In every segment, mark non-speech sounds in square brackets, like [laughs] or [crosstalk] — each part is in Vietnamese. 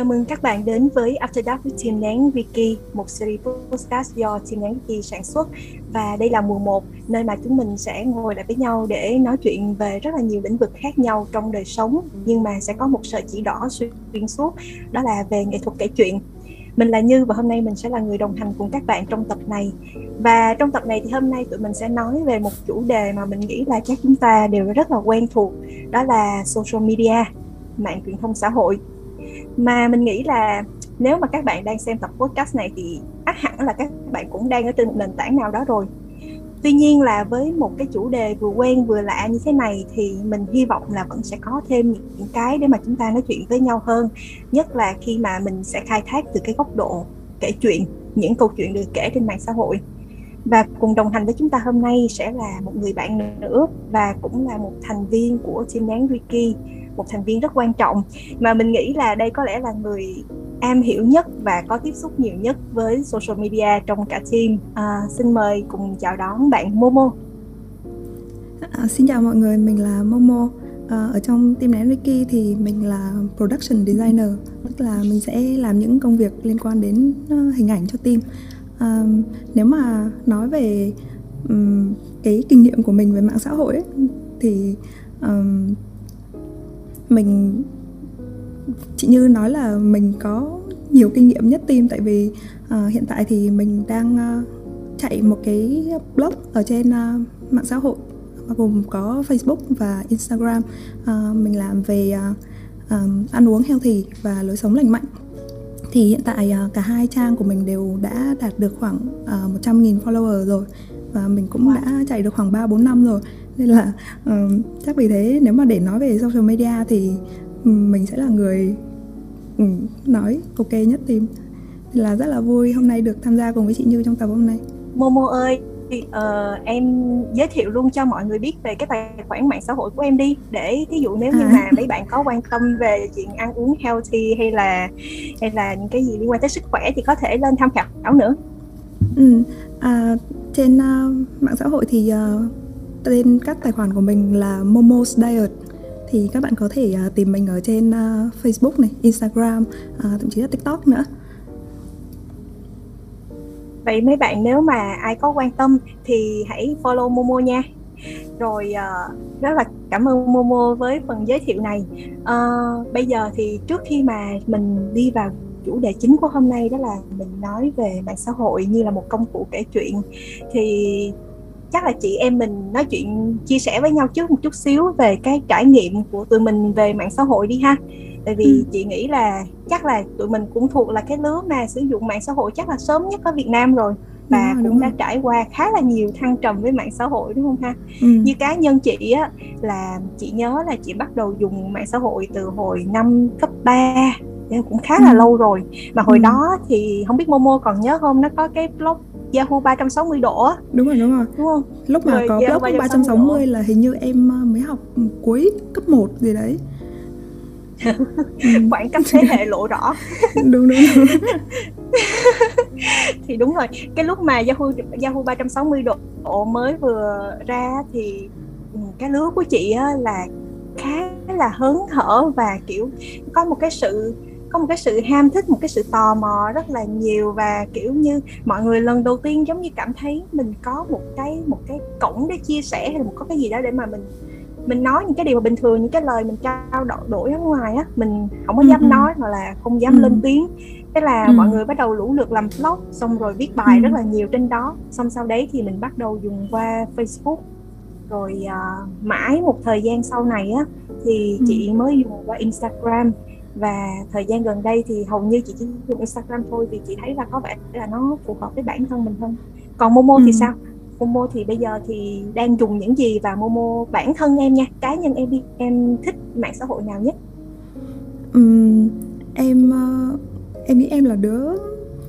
Chào mừng các bạn đến với After Dark với Team Nén Wiki, một series podcast do Team Nén Wiki sản xuất. Và đây là mùa 1, nơi mà chúng mình sẽ ngồi lại với nhau để nói chuyện về rất là nhiều lĩnh vực khác nhau trong đời sống, nhưng mà sẽ có một sợi chỉ đỏ xuyên suốt, đó là về nghệ thuật kể chuyện. Mình là Như và hôm nay mình sẽ là người đồng hành cùng các bạn trong tập này. Và trong tập này thì hôm nay tụi mình sẽ nói về một chủ đề mà mình nghĩ là chắc chúng ta đều rất là quen thuộc, đó là social media, mạng truyền thông xã hội mà mình nghĩ là nếu mà các bạn đang xem tập podcast này thì ắt hẳn là các bạn cũng đang ở trên một nền tảng nào đó rồi. Tuy nhiên là với một cái chủ đề vừa quen vừa lạ như thế này thì mình hy vọng là vẫn sẽ có thêm những cái để mà chúng ta nói chuyện với nhau hơn. Nhất là khi mà mình sẽ khai thác từ cái góc độ kể chuyện, những câu chuyện được kể trên mạng xã hội. Và cùng đồng hành với chúng ta hôm nay sẽ là một người bạn nữa và cũng là một thành viên của team đáng Wiki một thành viên rất quan trọng. Mà mình nghĩ là đây có lẽ là người am hiểu nhất và có tiếp xúc nhiều nhất với social media trong cả team. À, xin mời cùng chào đón bạn Momo. À, xin chào mọi người mình là Momo. À, ở trong team này Ricky thì mình là production designer tức là mình sẽ làm những công việc liên quan đến à, hình ảnh cho team. À, nếu mà nói về um, cái kinh nghiệm của mình về mạng xã hội ấy, thì um, mình chị như nói là mình có nhiều kinh nghiệm nhất team tại vì uh, hiện tại thì mình đang uh, chạy một cái blog ở trên uh, mạng xã hội gồm có Facebook và Instagram. Uh, mình làm về uh, um, ăn uống healthy và lối sống lành mạnh. Thì hiện tại uh, cả hai trang của mình đều đã đạt được khoảng uh, 100.000 follower rồi và mình cũng wow. đã chạy được khoảng 3 4 năm rồi nên là uh, chắc vì thế nếu mà để nói về social media thì mình sẽ là người um, nói ok nhất team nên là rất là vui hôm nay được tham gia cùng với chị Như trong tập hôm nay Momo ơi uh, em giới thiệu luôn cho mọi người biết về cái tài khoản mạng xã hội của em đi để ví dụ nếu như à. mà mấy bạn có quan tâm về chuyện ăn uống healthy hay là hay là những cái gì liên quan tới sức khỏe thì có thể lên tham khảo nữa ừ. à, trên uh, mạng xã hội thì uh, tên các tài khoản của mình là Momo's Diet thì các bạn có thể uh, tìm mình ở trên uh, Facebook này, Instagram, uh, thậm chí là TikTok nữa. Vậy mấy bạn nếu mà ai có quan tâm thì hãy follow Momo nha. Rồi uh, rất là cảm ơn Momo với phần giới thiệu này. Uh, bây giờ thì trước khi mà mình đi vào chủ đề chính của hôm nay đó là mình nói về mạng xã hội như là một công cụ kể chuyện thì chắc là chị em mình nói chuyện chia sẻ với nhau trước một chút xíu về cái trải nghiệm của tụi mình về mạng xã hội đi ha tại vì ừ. chị nghĩ là chắc là tụi mình cũng thuộc là cái lứa mà sử dụng mạng xã hội chắc là sớm nhất ở Việt Nam rồi và đúng cũng đúng đã rồi. trải qua khá là nhiều thăng trầm với mạng xã hội đúng không ha ừ. như cá nhân chị á là chị nhớ là chị bắt đầu dùng mạng xã hội từ hồi năm cấp 3 cũng khá là ừ. lâu rồi mà hồi ừ. đó thì không biết Momo còn nhớ không nó có cái blog Yahoo 360 độ á. Đúng rồi đúng rồi. Đúng không? Lúc mà rồi, có Yahoo blog 360 độ. là hình như em ờ, mới học cuối cấp 1 gì đấy. [laughs] Khoảng cách thế hệ lộ rõ. [laughs] Đúng đúng, đúng. [laughs] thì đúng rồi cái lúc mà Yahoo Yahoo 360 độ mới vừa ra thì ừ, cái lứa của chị á, là khá là hớn hở và kiểu có một cái sự có một cái sự ham thích một cái sự tò mò rất là nhiều và kiểu như mọi người lần đầu tiên giống như cảm thấy mình có một cái một cái cổng để chia sẻ hay là một có cái gì đó để mà mình mình nói những cái điều mà bình thường những cái lời mình trao đổi ở ngoài á mình không có dám ừ. nói hoặc là không dám ừ. lên tiếng thế là ừ. mọi người bắt đầu lũ lượt làm blog xong rồi viết bài ừ. rất là nhiều trên đó xong sau đấy thì mình bắt đầu dùng qua Facebook rồi uh, mãi một thời gian sau này á thì ừ. chị mới dùng qua Instagram và thời gian gần đây thì hầu như chị chỉ dùng Instagram thôi vì chị thấy là có vẻ là nó phù hợp với bản thân mình hơn. Còn Momo ừ. thì sao? Momo thì bây giờ thì đang dùng những gì và Momo bản thân em nha? Cá nhân em đi em thích mạng xã hội nào nhất? Um, em uh, em nghĩ em là đứa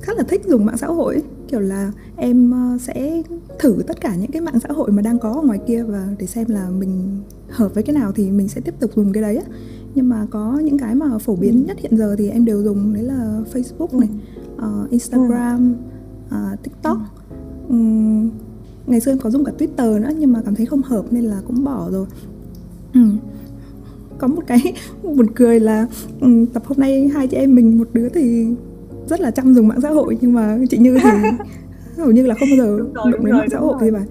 khá là thích dùng mạng xã hội kiểu là em uh, sẽ thử tất cả những cái mạng xã hội mà đang có ở ngoài kia và để xem là mình hợp với cái nào thì mình sẽ tiếp tục dùng cái đấy á nhưng mà có những cái mà phổ biến ừ. nhất hiện giờ thì em đều dùng đấy là Facebook này, uh, Instagram, uh, TikTok. Ừ. Um, ngày xưa em có dùng cả Twitter nữa nhưng mà cảm thấy không hợp nên là cũng bỏ rồi. Ừ. có một cái [laughs] buồn cười là um, tập hôm nay hai chị em mình một đứa thì rất là chăm dùng mạng xã hội nhưng mà chị Như thì [laughs] hầu như là không bao giờ đụng đến mạng xã hội gì mà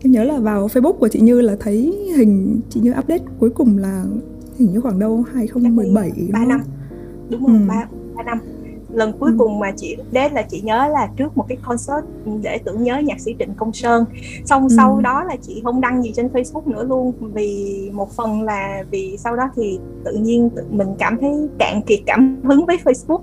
em nhớ là vào Facebook của chị Như là thấy hình chị Như update cuối cùng là hình như khoảng đâu 2017 3 năm. đúng rồi ừ. 3, 3 năm lần cuối ừ. cùng mà chị update là chị nhớ là trước một cái concert để tưởng nhớ nhạc sĩ Trịnh Công Sơn xong ừ. sau đó là chị không đăng gì trên Facebook nữa luôn vì một phần là vì sau đó thì tự nhiên tự mình cảm thấy cạn kiệt cảm hứng với Facebook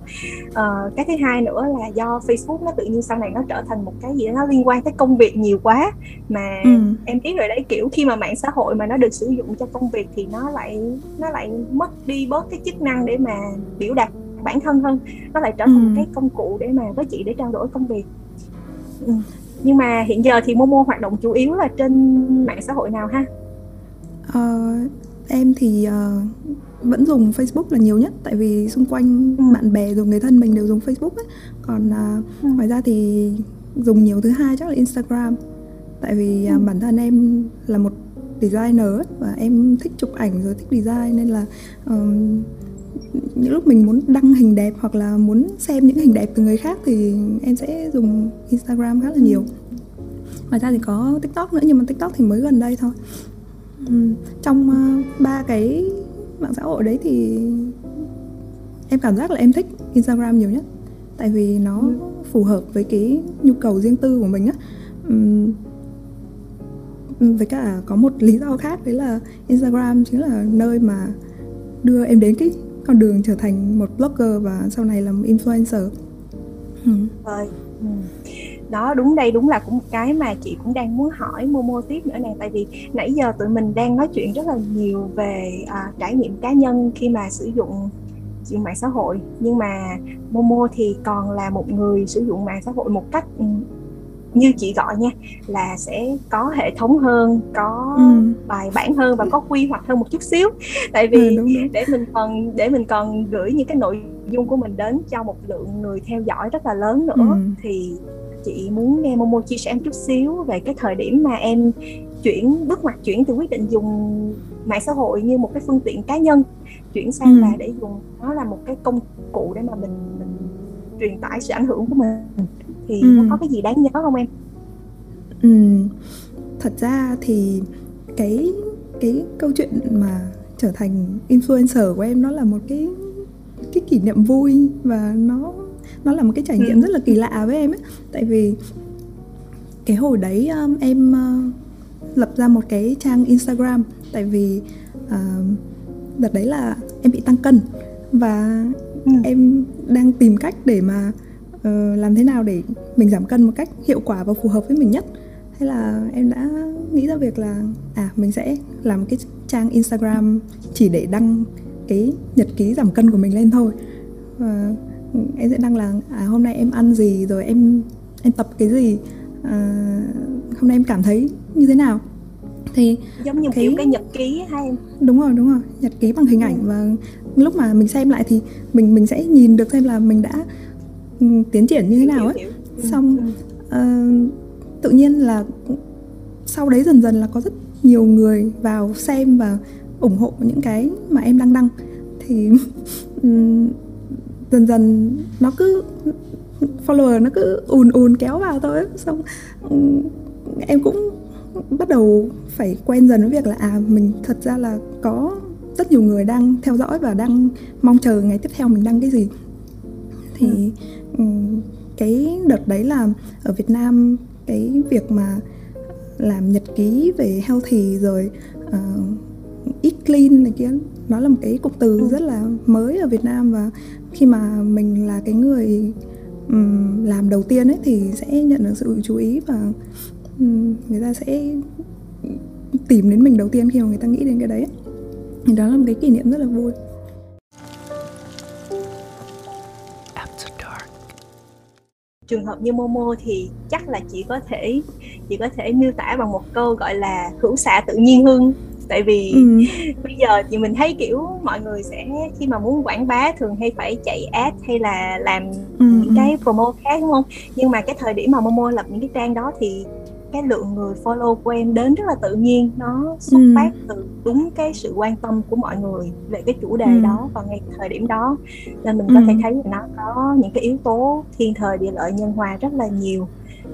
uh, cái thứ hai nữa là do Facebook nó tự nhiên sau này nó trở thành một cái gì đó nó liên quan tới công việc nhiều quá mà ừ. em biết rồi đấy kiểu khi mà mạng xã hội mà nó được sử dụng cho công việc thì nó lại nó lại mất đi bớt cái chức năng để mà biểu đạt bản thân hơn nó lại trở thành ừ. cái công cụ để mà với chị để trao đổi công việc ừ. nhưng mà hiện giờ thì Momo hoạt động chủ yếu là trên mạng xã hội nào ha uh, em thì uh, vẫn dùng Facebook là nhiều nhất tại vì xung quanh ừ. bạn bè rồi người thân mình đều dùng Facebook ấy. còn uh, ừ. ngoài ra thì dùng nhiều thứ hai chắc là Instagram tại vì uh, bản thân em là một designer và em thích chụp ảnh rồi thích design nên là um, những lúc mình muốn đăng hình đẹp hoặc là muốn xem những hình đẹp từ người khác thì em sẽ dùng Instagram khá là nhiều. Ngoài ra thì có TikTok nữa nhưng mà TikTok thì mới gần đây thôi. Trong uh, ba cái mạng xã hội đấy thì em cảm giác là em thích Instagram nhiều nhất. Tại vì nó ừ. phù hợp với cái nhu cầu riêng tư của mình á. Um, với cả có một lý do khác đấy là Instagram chính là nơi mà đưa em đến cái con đường trở thành một blogger và sau này làm influencer ừ. Rồi. Ừ. đó đúng đây đúng là cũng một cái mà chị cũng đang muốn hỏi Momo tiếp nữa nè tại vì nãy giờ tụi mình đang nói chuyện rất là nhiều về à, trải nghiệm cá nhân khi mà sử dụng sử dụng mạng xã hội nhưng mà Momo thì còn là một người sử dụng mạng xã hội một cách ừ, như chị gọi nha là sẽ có hệ thống hơn có ừ. bài bản hơn và có quy hoạch hơn một chút xíu tại vì ừ, để mình còn để mình còn gửi những cái nội dung của mình đến cho một lượng người theo dõi rất là lớn nữa ừ. thì chị muốn nghe Momo chia sẻ một chút xíu về cái thời điểm mà em chuyển bước ngoặt chuyển từ quyết định dùng mạng xã hội như một cái phương tiện cá nhân chuyển sang ừ. là để dùng nó là một cái công cụ để mà mình mình truyền tải sự ảnh hưởng của mình thì ừ. nó có cái gì đáng nhớ không em ừ. thật ra thì cái cái câu chuyện mà trở thành influencer của em nó là một cái cái kỷ niệm vui và nó nó là một cái trải nghiệm ừ. rất là kỳ lạ với em ấy tại vì cái hồi đấy um, em uh, lập ra một cái trang Instagram tại vì uh, đợt đấy là em bị tăng cân và ừ. em đang tìm cách để mà làm thế nào để mình giảm cân một cách hiệu quả và phù hợp với mình nhất? Thế là em đã nghĩ ra việc là à mình sẽ làm cái trang Instagram chỉ để đăng cái nhật ký giảm cân của mình lên thôi. Và em sẽ đăng là à hôm nay em ăn gì rồi em em tập cái gì? À, hôm nay em cảm thấy như thế nào? Thì giống như cái, kiểu cái nhật ký hay em? Đúng rồi đúng rồi. Nhật ký bằng hình ảnh ừ. và lúc mà mình xem lại thì mình mình sẽ nhìn được xem là mình đã tiến triển như thế nào ấy. Xong uh, tự nhiên là sau đấy dần dần là có rất nhiều người vào xem và ủng hộ những cái mà em đang đăng. Thì [laughs] dần dần nó cứ follower nó cứ ùn ùn kéo vào thôi xong em cũng bắt đầu phải quen dần với việc là à mình thật ra là có rất nhiều người đang theo dõi và đang mong chờ ngày tiếp theo mình đăng cái gì. Thì ừ cái đợt đấy là ở Việt Nam cái việc mà làm nhật ký về healthy rồi uh, eat clean này kia nó là một cái cụm từ ừ. rất là mới ở Việt Nam và khi mà mình là cái người um, làm đầu tiên ấy thì sẽ nhận được sự chú ý và um, người ta sẽ tìm đến mình đầu tiên khi mà người ta nghĩ đến cái đấy thì đó là một cái kỷ niệm rất là vui trường hợp như Momo thì chắc là chỉ có thể chỉ có thể miêu tả bằng một câu gọi là hữu xạ tự nhiên hơn tại vì ừ. bây giờ thì mình thấy kiểu mọi người sẽ khi mà muốn quảng bá thường hay phải chạy ad hay là làm ừ. những cái promo khác đúng không nhưng mà cái thời điểm mà Momo lập những cái trang đó thì cái lượng người follow của em đến rất là tự nhiên nó xuất ừ. phát từ đúng cái sự quan tâm của mọi người về cái chủ đề ừ. đó vào ngay thời điểm đó nên mình có ừ. thể thấy là nó có những cái yếu tố thiên thời địa lợi nhân hòa rất là nhiều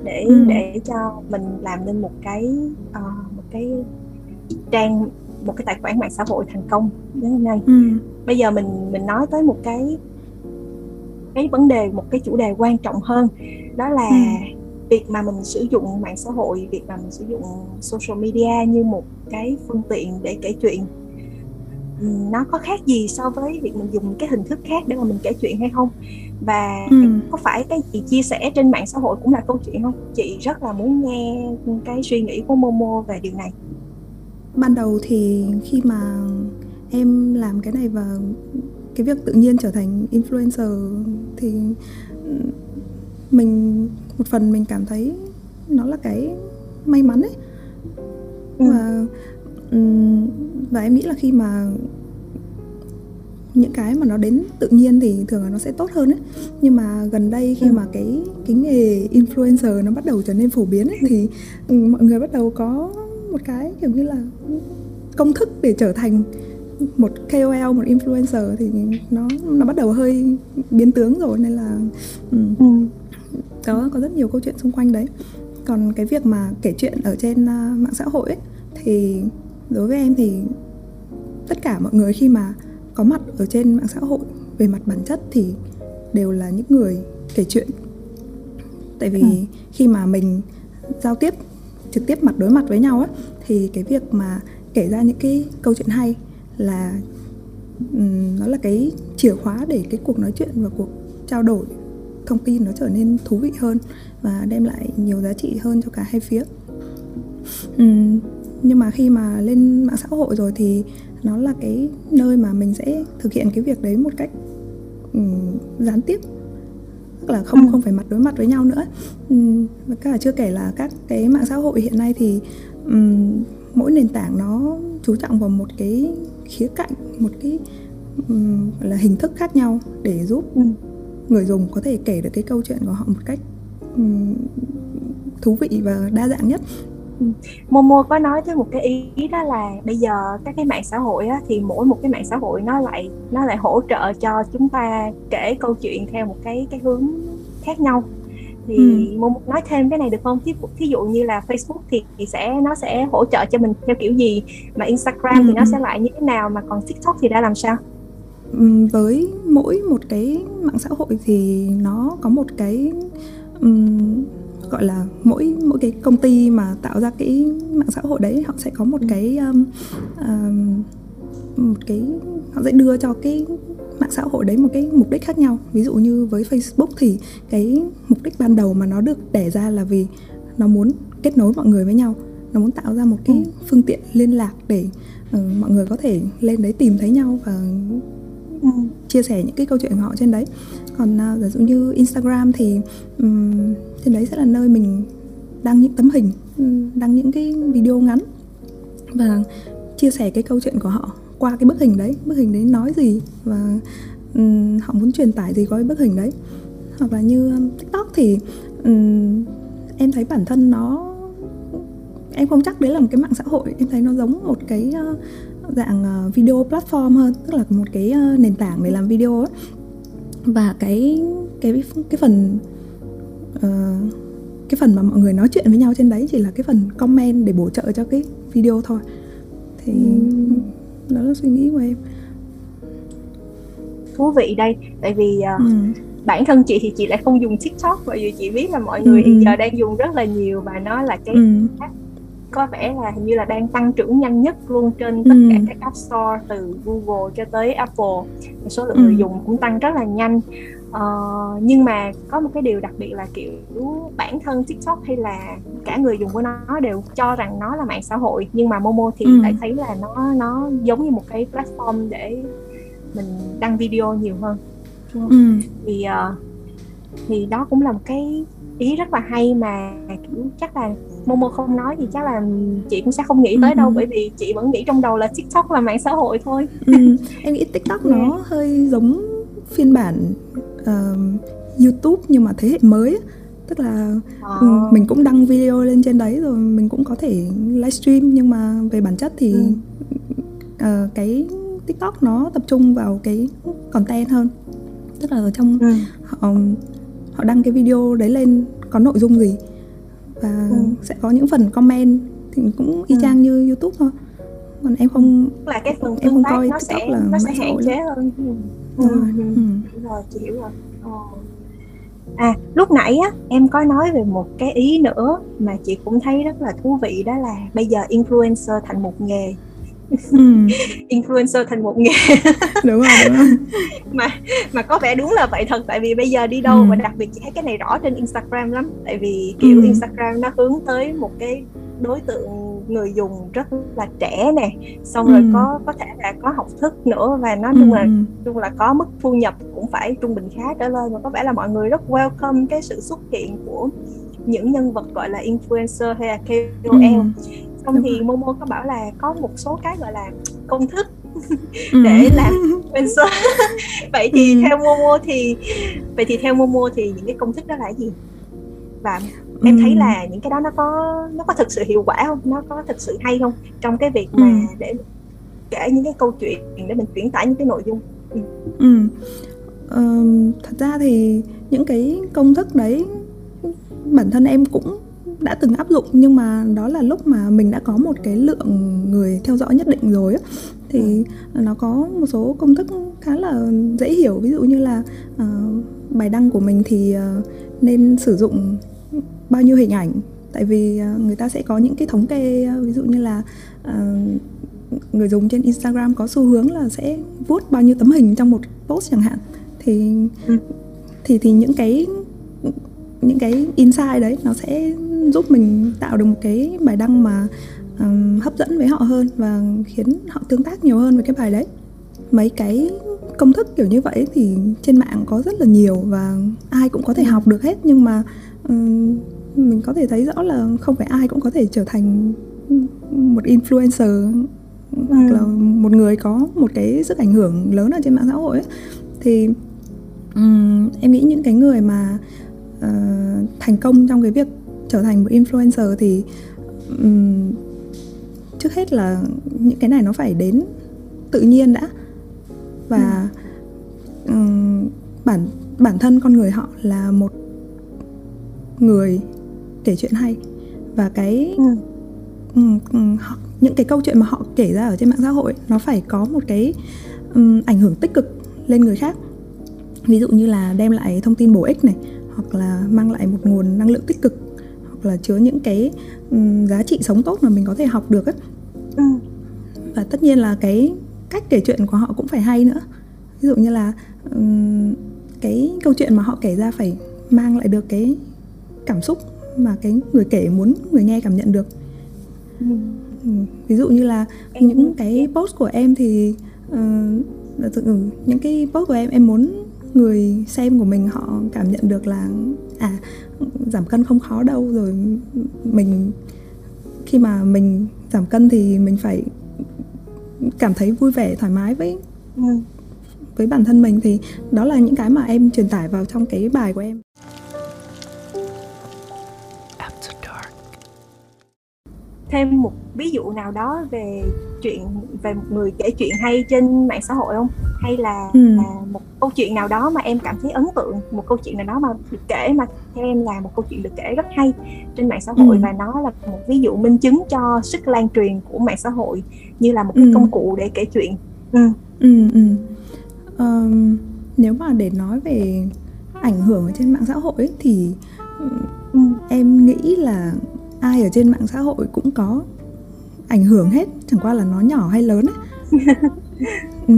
để ừ. để cho mình làm nên một cái uh, một cái trang một cái tài khoản mạng xã hội thành công đến hôm nay ừ. bây giờ mình mình nói tới một cái cái vấn đề một cái chủ đề quan trọng hơn đó là ừ. Việc mà mình sử dụng mạng xã hội việc mà mình sử dụng social media như một cái phương tiện để kể chuyện ừ, nó có khác gì so với việc mình dùng cái hình thức khác để mà mình kể chuyện hay không? Và ừ. có phải cái chị chia sẻ trên mạng xã hội cũng là câu chuyện không? Chị rất là muốn nghe cái suy nghĩ của Momo về điều này. Ban đầu thì khi mà em làm cái này và cái việc tự nhiên trở thành influencer thì mình một phần mình cảm thấy nó là cái may mắn ấy ừ. và và em nghĩ là khi mà những cái mà nó đến tự nhiên thì thường là nó sẽ tốt hơn ấy nhưng mà gần đây khi ừ. mà cái cái nghề influencer nó bắt đầu trở nên phổ biến ấy thì mọi người bắt đầu có một cái kiểu như là công thức để trở thành một KOL một influencer thì nó nó bắt đầu hơi biến tướng rồi nên là um, ừ. Đó có rất nhiều câu chuyện xung quanh đấy còn cái việc mà kể chuyện ở trên uh, mạng xã hội ấy, thì đối với em thì tất cả mọi người khi mà có mặt ở trên mạng xã hội về mặt bản chất thì đều là những người kể chuyện tại vì ừ. khi mà mình giao tiếp trực tiếp mặt đối mặt với nhau á thì cái việc mà kể ra những cái câu chuyện hay là um, nó là cái chìa khóa để cái cuộc nói chuyện và cuộc trao đổi thông tin nó trở nên thú vị hơn và đem lại nhiều giá trị hơn cho cả hai phía um, nhưng mà khi mà lên mạng xã hội rồi thì nó là cái nơi mà mình sẽ thực hiện cái việc đấy một cách um, gián tiếp tức là không ừ. không phải mặt đối mặt với nhau nữa um, và cả chưa kể là các cái mạng xã hội hiện nay thì um, mỗi nền tảng nó chú trọng vào một cái khía cạnh một cái um, là hình thức khác nhau để giúp. Người dùng có thể kể được cái câu chuyện của họ một cách thú vị và đa dạng nhất ừ. Momo có nói tới một cái ý đó là bây giờ các cái mạng xã hội á, thì mỗi một cái mạng xã hội nó lại nó lại hỗ trợ cho chúng ta kể câu chuyện theo một cái cái hướng khác nhau thì ừ. muốn nói thêm cái này được không? Ví, ví dụ như là Facebook thì, thì sẽ nó sẽ hỗ trợ cho mình theo kiểu gì mà Instagram ừ. thì nó sẽ lại như thế nào mà còn TikTok thì đã làm sao? Với mỗi một cái mạng xã hội thì nó có một cái um, gọi là mỗi mỗi cái công ty mà tạo ra cái mạng xã hội đấy họ sẽ có một cái um, um, một cái họ sẽ đưa cho cái mạng xã hội đấy một cái mục đích khác nhau ví dụ như với Facebook thì cái mục đích ban đầu mà nó được đẻ ra là vì nó muốn kết nối mọi người với nhau nó muốn tạo ra một cái ừ. phương tiện liên lạc để uh, mọi người có thể lên đấy tìm thấy nhau và ừ chia sẻ những cái câu chuyện của họ trên đấy. Còn uh, giả dụ như Instagram thì um, trên đấy sẽ là nơi mình đăng những tấm hình đăng những cái video ngắn và chia sẻ cái câu chuyện của họ qua cái bức hình đấy. Bức hình đấy nói gì và um, họ muốn truyền tải gì qua cái bức hình đấy. Hoặc là như um, tiktok thì um, em thấy bản thân nó em không chắc đấy là một cái mạng xã hội em thấy nó giống một cái uh, dạng uh, video platform hơn tức là một cái uh, nền tảng để làm video ấy và cái cái cái phần uh, cái phần mà mọi người nói chuyện với nhau trên đấy chỉ là cái phần comment để bổ trợ cho cái video thôi thì ừ đó là suy nghĩ của em thú vị đây tại vì uh, ừ. bản thân chị thì chị lại không dùng tiktok bởi vì chị biết là mọi người ừ. hiện giờ đang dùng rất là nhiều và nó là cái ừ. Có vẻ là hình như là đang tăng trưởng nhanh nhất luôn trên tất ừ. cả các app store từ google cho tới apple số lượng ừ. người dùng cũng tăng rất là nhanh uh, nhưng mà có một cái điều đặc biệt là kiểu bản thân tiktok hay là cả người dùng của nó đều cho rằng nó là mạng xã hội nhưng mà momo thì ừ. lại thấy là nó nó giống như một cái platform để mình đăng video nhiều hơn ừ. thì uh, thì đó cũng là một cái ý rất là hay mà kiểu chắc là Momo không nói thì chắc là chị cũng sẽ không nghĩ tới ừ. đâu bởi vì chị vẫn nghĩ trong đầu là TikTok là mạng xã hội thôi. Ừ. Em nghĩ TikTok nó hơi giống phiên bản uh, YouTube nhưng mà thế hệ mới tức là wow. mình cũng đăng video lên trên đấy rồi mình cũng có thể livestream nhưng mà về bản chất thì ừ. uh, cái tiktok nó tập trung vào cái content hơn tức là ở trong ừ. họ họ đăng cái video đấy lên có nội dung gì và ừ. sẽ có những phần comment thì cũng y ừ. chang ừ. như youtube thôi còn em không là cái phần em không coi nó TikTok sẽ là nó sẽ hạn chế hơn ừ. Ừ. Ừ. ừ. rồi chị hiểu rồi ờ. à lúc nãy á em có nói về một cái ý nữa mà chị cũng thấy rất là thú vị đó là bây giờ influencer thành một nghề ừ. [laughs] influencer thành một nghề [laughs] đúng rồi đúng rồi [laughs] mà mà có vẻ đúng là vậy thật tại vì bây giờ đi đâu ừ. và đặc biệt chị thấy cái này rõ trên Instagram lắm tại vì kiểu ừ. Instagram nó hướng tới một cái đối tượng người dùng rất là trẻ nè xong ừ. rồi có có thể là có học thức nữa và nó chung ừ. là chung là có mức thu nhập cũng phải trung bình khá trở lên và có vẻ là mọi người rất welcome cái sự xuất hiện của những nhân vật gọi là influencer hay là KOL ừ xong thì Momo có bảo là có một số cái gọi là công thức ừ. để làm influencer [laughs] vậy thì ừ. theo Momo thì vậy thì theo Momo thì những cái công thức đó là gì và em thấy ừ. là những cái đó nó có nó có thực sự hiệu quả không nó có thực sự hay không trong cái việc mà để kể những cái câu chuyện để mình chuyển tải những cái nội dung ừ. ừ. Ờ, thật ra thì những cái công thức đấy bản thân em cũng đã từng áp dụng nhưng mà đó là lúc mà mình đã có một cái lượng người theo dõi nhất định rồi thì nó có một số công thức khá là dễ hiểu ví dụ như là uh, bài đăng của mình thì uh, nên sử dụng bao nhiêu hình ảnh? Tại vì uh, người ta sẽ có những cái thống kê uh, ví dụ như là uh, người dùng trên Instagram có xu hướng là sẽ vuốt bao nhiêu tấm hình trong một post chẳng hạn. Thì ừ. thì thì những cái những cái insight đấy nó sẽ giúp mình tạo được một cái bài đăng mà um, hấp dẫn với họ hơn và khiến họ tương tác nhiều hơn với cái bài đấy mấy cái công thức kiểu như vậy thì trên mạng có rất là nhiều và ai cũng có thể học được hết nhưng mà um, mình có thể thấy rõ là không phải ai cũng có thể trở thành một influencer ừ. hoặc là một người có một cái sức ảnh hưởng lớn ở trên mạng xã hội ấy. thì um, em nghĩ những cái người mà uh, thành công trong cái việc trở thành một influencer thì um, trước hết là những cái này nó phải đến tự nhiên đã và ừ. um, bản bản thân con người họ là một người kể chuyện hay và cái ừ. um, um, họ, những cái câu chuyện mà họ kể ra ở trên mạng xã hội nó phải có một cái um, ảnh hưởng tích cực lên người khác ví dụ như là đem lại thông tin bổ ích này hoặc là mang lại một nguồn năng lượng tích cực hoặc là chứa những cái um, giá trị sống tốt mà mình có thể học được ấy. Ừ. và tất nhiên là cái cách kể chuyện của họ cũng phải hay nữa ví dụ như là um, cái câu chuyện mà họ kể ra phải mang lại được cái cảm xúc mà cái người kể muốn người nghe cảm nhận được ừ. ví dụ như là em những cái post của em thì uh, những cái post của em em muốn người xem của mình họ cảm nhận được là à giảm cân không khó đâu rồi mình khi mà mình giảm cân thì mình phải cảm thấy vui vẻ thoải mái với ừ. với bản thân mình thì đó là những cái mà em truyền tải vào trong cái bài của em thêm một ví dụ nào đó về chuyện về một người kể chuyện hay trên mạng xã hội không hay là, ừ. là một câu chuyện nào đó mà em cảm thấy ấn tượng một câu chuyện nào đó mà được kể mà theo em là một câu chuyện được kể rất hay trên mạng xã hội ừ. và nó là một ví dụ minh chứng cho sức lan truyền của mạng xã hội như là một cái ừ. công cụ để kể chuyện ừ. Ừ, ừ. Um, nếu mà để nói về ảnh hưởng ở trên mạng xã hội thì ừ. em nghĩ là ai ở trên mạng xã hội cũng có ảnh hưởng hết chẳng qua là nó nhỏ hay lớn ấy [laughs]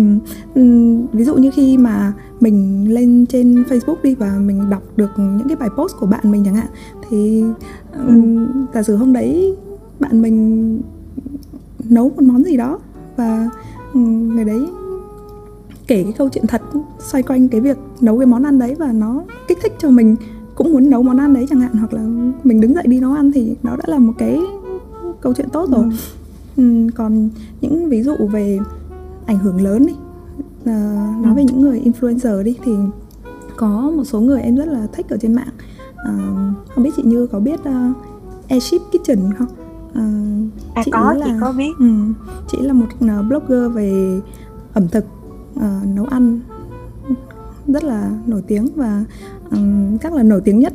ừ, ví dụ như khi mà mình lên trên Facebook đi và mình đọc được những cái bài post của bạn mình chẳng hạn thì ừ. giả sử hôm đấy bạn mình nấu một món gì đó và người đấy kể cái câu chuyện thật xoay quanh cái việc nấu cái món ăn đấy và nó kích thích cho mình cũng muốn nấu món ăn đấy chẳng hạn hoặc là mình đứng dậy đi nấu ăn thì đó đã là một cái câu chuyện tốt rồi ừ. Ừ, còn những ví dụ về ảnh hưởng lớn đi à, nói ừ. về những người influencer đi thì có một số người em rất là thích ở trên mạng uh, không biết chị như có biết uh, Airship Kitchen không uh, à chị có là, chị có biết ừ, chị là một blogger về ẩm thực uh, nấu ăn rất là nổi tiếng và um, chắc là nổi tiếng nhất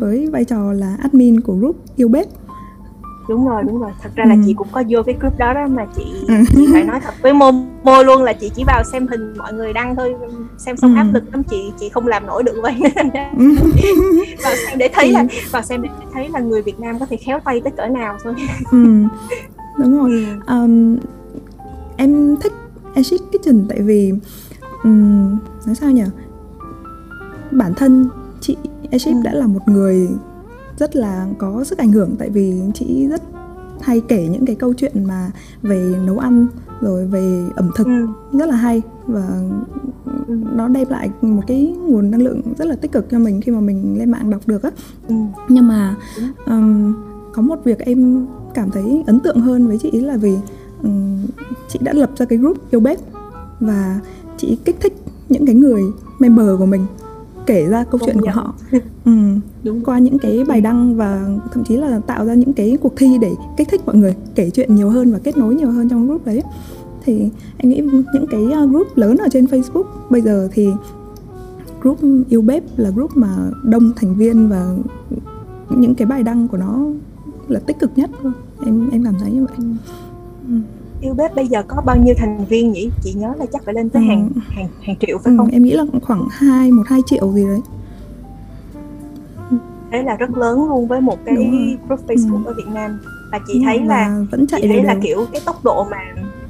với vai trò là admin của group yêu bếp đúng rồi đúng rồi thật ra là ừ. chị cũng có vô cái group đó đó mà chị, ừ. chị phải nói thật với mô mô luôn là chị chỉ vào xem hình mọi người đăng thôi xem xong ừ. áp lực lắm chị chị không làm nổi được vậy [laughs] vào xem để thấy là vào xem để thấy là người Việt Nam có thể khéo tay tới cỡ nào thôi ừ. đúng rồi [laughs] um, em thích Acid Kitchen tại vì um, nói sao nhỉ bản thân chị Acid ừ. đã là một người rất là có sức ảnh hưởng tại vì chị rất hay kể những cái câu chuyện mà về nấu ăn rồi về ẩm thực ừ. rất là hay và nó đem lại một cái nguồn năng lượng rất là tích cực cho mình khi mà mình lên mạng đọc được á ừ. nhưng mà um, có một việc em cảm thấy ấn tượng hơn với chị là vì um, chị đã lập ra cái group yêu bếp và chị kích thích những cái người member của mình kể ra câu chuyện của họ. [laughs] Ừ, Đúng. qua những cái bài đăng và thậm chí là tạo ra những cái cuộc thi để kích thích mọi người kể chuyện nhiều hơn và kết nối nhiều hơn trong group đấy. Thì anh nghĩ những cái ờ, group lớn ở trên Facebook bây giờ thì group yêu bếp là group mà đông thành viên và những cái bài đăng của nó là tích cực nhất em em cảm thấy như vậy. Ừ yêu bếp bây giờ có bao nhiêu thành viên nhỉ chị nhớ là chắc phải lên tới ừ. hàng hàng hàng triệu phải ừ, không em nghĩ là khoảng hai một hai triệu gì đấy thế là rất lớn luôn với một cái group Facebook ừ. ở Việt Nam và chị thấy là vẫn chạy chị thấy là kiểu cái tốc độ mà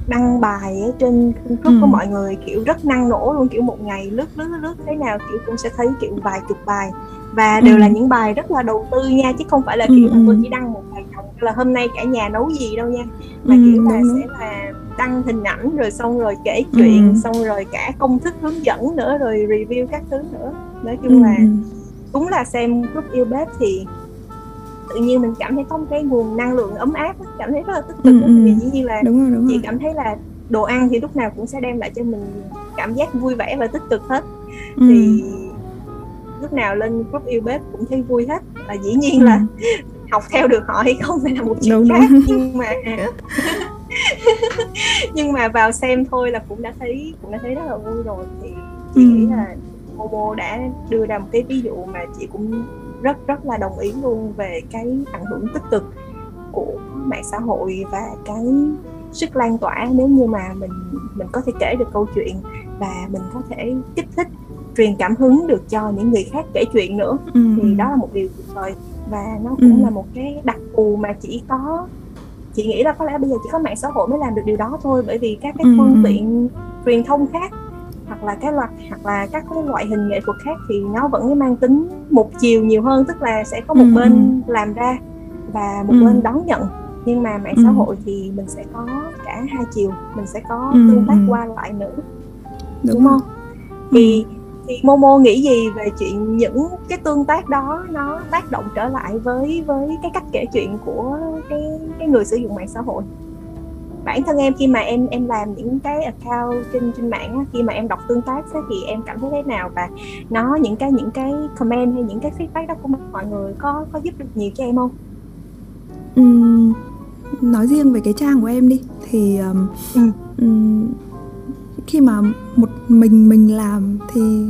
đăng bài ở trên group ừ. của mọi người kiểu rất năng nổ luôn kiểu một ngày lướt lướt lướt thế nào kiểu cũng sẽ thấy kiểu vài chục bài và đều ừ. là những bài rất là đầu tư nha chứ không phải là kiểu ừ. tôi chỉ đăng một là hôm nay cả nhà nấu gì đâu nha mà ừ, kiểu là sẽ là đăng hình ảnh rồi xong rồi kể chuyện ừ. xong rồi cả công thức hướng dẫn nữa rồi review các thứ nữa nói chung ừ. là đúng là xem group yêu bếp thì tự nhiên mình cảm thấy có một cái nguồn năng lượng ấm áp cảm thấy rất là tích cực ừ, vì dĩ nhiên là đúng rồi, đúng chị rồi. cảm thấy là đồ ăn thì lúc nào cũng sẽ đem lại cho mình cảm giác vui vẻ và tích cực hết ừ. thì lúc nào lên group yêu bếp cũng thấy vui hết và dĩ nhiên ừ. là học theo được họ hay không phải là một chuyện đúng, khác đúng. nhưng [laughs] mà [laughs] nhưng mà vào xem thôi là cũng đã thấy cũng đã thấy rất là vui rồi thì chị ừ. nghĩ là Momo đã đưa ra một cái ví dụ mà chị cũng rất rất là đồng ý luôn về cái ảnh hưởng tích cực của mạng xã hội và cái sức lan tỏa nếu như mà mình mình có thể kể được câu chuyện và mình có thể kích thích truyền cảm hứng được cho những người khác kể chuyện nữa ừ. thì ừ. đó là một điều tuyệt vời và nó cũng ừ. là một cái đặc thù mà chỉ có chị nghĩ là có lẽ bây giờ chỉ có mạng xã hội mới làm được điều đó thôi bởi vì các cái ừ. phương tiện truyền thông khác hoặc là cái loạt hoặc là các cái loại hình nghệ thuật khác thì nó vẫn mang tính một chiều nhiều hơn tức là sẽ có một ừ. bên làm ra và một ừ. bên đón nhận nhưng mà mạng ừ. xã hội thì mình sẽ có cả hai chiều mình sẽ có ừ. tương tác qua lại nữa đúng, đúng không thì thì Momo nghĩ gì về chuyện những cái tương tác đó nó tác động trở lại với với cái cách kể chuyện của cái cái người sử dụng mạng xã hội bản thân em khi mà em em làm những cái account trên trên mạng khi mà em đọc tương tác thì em cảm thấy thế nào và nó những cái những cái comment hay những cái feedback đó của mọi người có có giúp được nhiều cho em không? Uhm, nói riêng về cái trang của em đi thì um, ừ. um, khi mà một mình mình làm thì